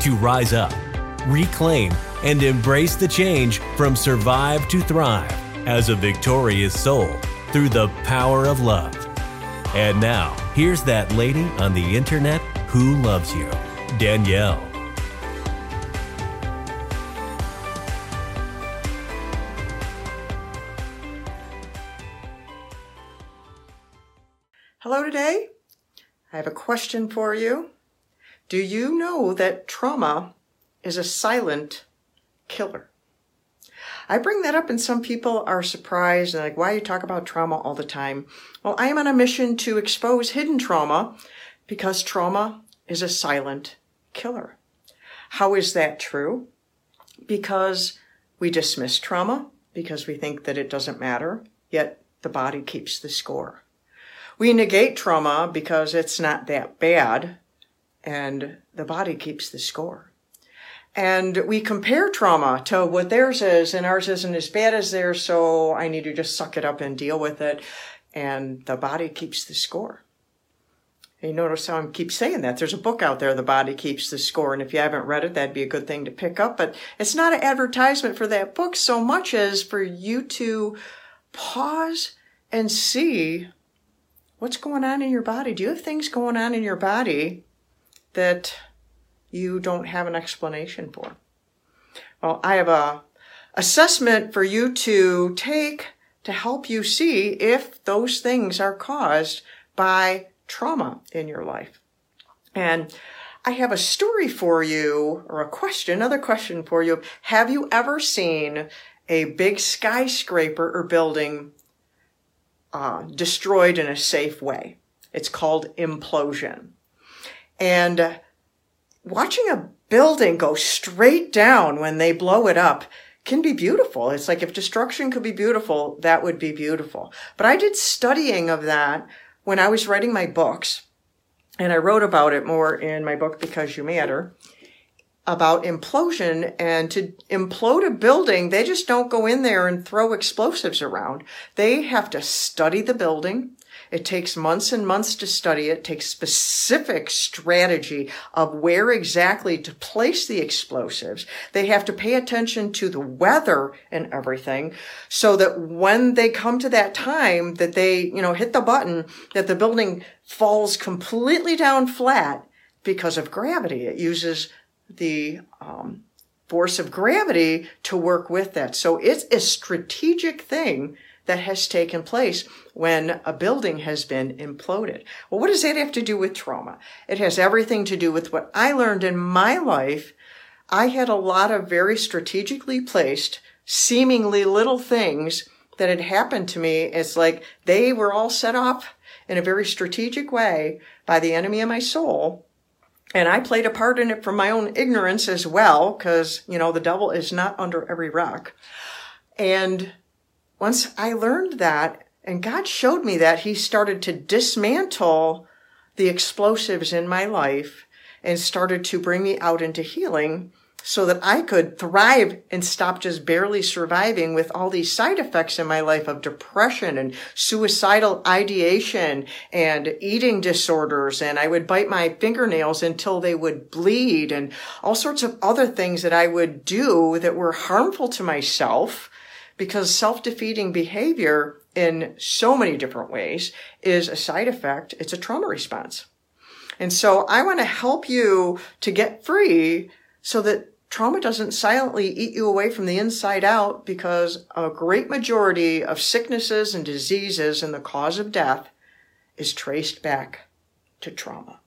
to rise up, reclaim, and embrace the change from survive to thrive as a victorious soul through the power of love. And now, here's that lady on the internet who loves you, Danielle. Hello today. I have a question for you. Do you know that trauma is a silent killer? I bring that up and some people are surprised and like, why you talk about trauma all the time? Well, I am on a mission to expose hidden trauma because trauma is a silent killer. How is that true? Because we dismiss trauma because we think that it doesn't matter, yet the body keeps the score. We negate trauma because it's not that bad, and the body keeps the score. And we compare trauma to what theirs is, and ours isn't as bad as theirs, so I need to just suck it up and deal with it. And the body keeps the score. And you notice how I keep saying that. There's a book out there, The Body Keeps the Score. And if you haven't read it, that'd be a good thing to pick up. But it's not an advertisement for that book so much as for you to pause and see what's going on in your body. Do you have things going on in your body that you don't have an explanation for. Well, I have a assessment for you to take to help you see if those things are caused by trauma in your life. And I have a story for you or a question, another question for you. Have you ever seen a big skyscraper or building uh, destroyed in a safe way? It's called implosion. And watching a building go straight down when they blow it up can be beautiful. It's like if destruction could be beautiful, that would be beautiful. But I did studying of that when I was writing my books, and I wrote about it more in my book Because You Matter about implosion and to implode a building, they just don't go in there and throw explosives around. They have to study the building. It takes months and months to study it, takes specific strategy of where exactly to place the explosives. They have to pay attention to the weather and everything so that when they come to that time that they, you know, hit the button, that the building falls completely down flat because of gravity. It uses the, um, force of gravity to work with that. So it's a strategic thing that has taken place when a building has been imploded. Well, what does that have to do with trauma? It has everything to do with what I learned in my life. I had a lot of very strategically placed, seemingly little things that had happened to me. It's like they were all set up in a very strategic way by the enemy of my soul. And I played a part in it from my own ignorance as well, because, you know, the devil is not under every rock. And once I learned that and God showed me that, He started to dismantle the explosives in my life and started to bring me out into healing so that I could thrive and stop just barely surviving with all these side effects in my life of depression and suicidal ideation and eating disorders. And I would bite my fingernails until they would bleed and all sorts of other things that I would do that were harmful to myself because self-defeating behavior in so many different ways is a side effect. It's a trauma response. And so I want to help you to get free so that trauma doesn't silently eat you away from the inside out because a great majority of sicknesses and diseases and the cause of death is traced back to trauma.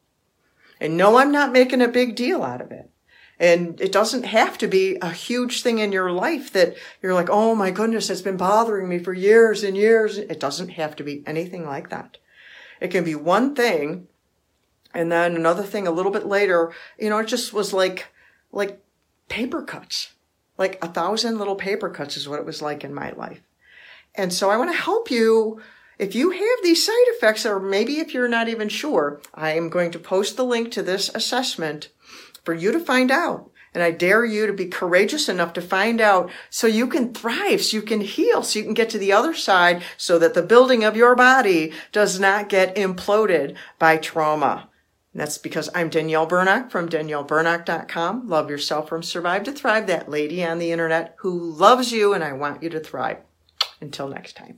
And no, I'm not making a big deal out of it. And it doesn't have to be a huge thing in your life that you're like, oh my goodness, it's been bothering me for years and years. It doesn't have to be anything like that. It can be one thing and then another thing a little bit later. You know, it just was like like paper cuts. Like a thousand little paper cuts is what it was like in my life. And so I want to help you. If you have these side effects, or maybe if you're not even sure, I am going to post the link to this assessment for you to find out. And I dare you to be courageous enough to find out so you can thrive, so you can heal, so you can get to the other side so that the building of your body does not get imploded by trauma. And that's because I'm Danielle Bernock from DanielleBernock.com. Love yourself from Survive to Thrive, that lady on the internet who loves you, and I want you to thrive. Until next time.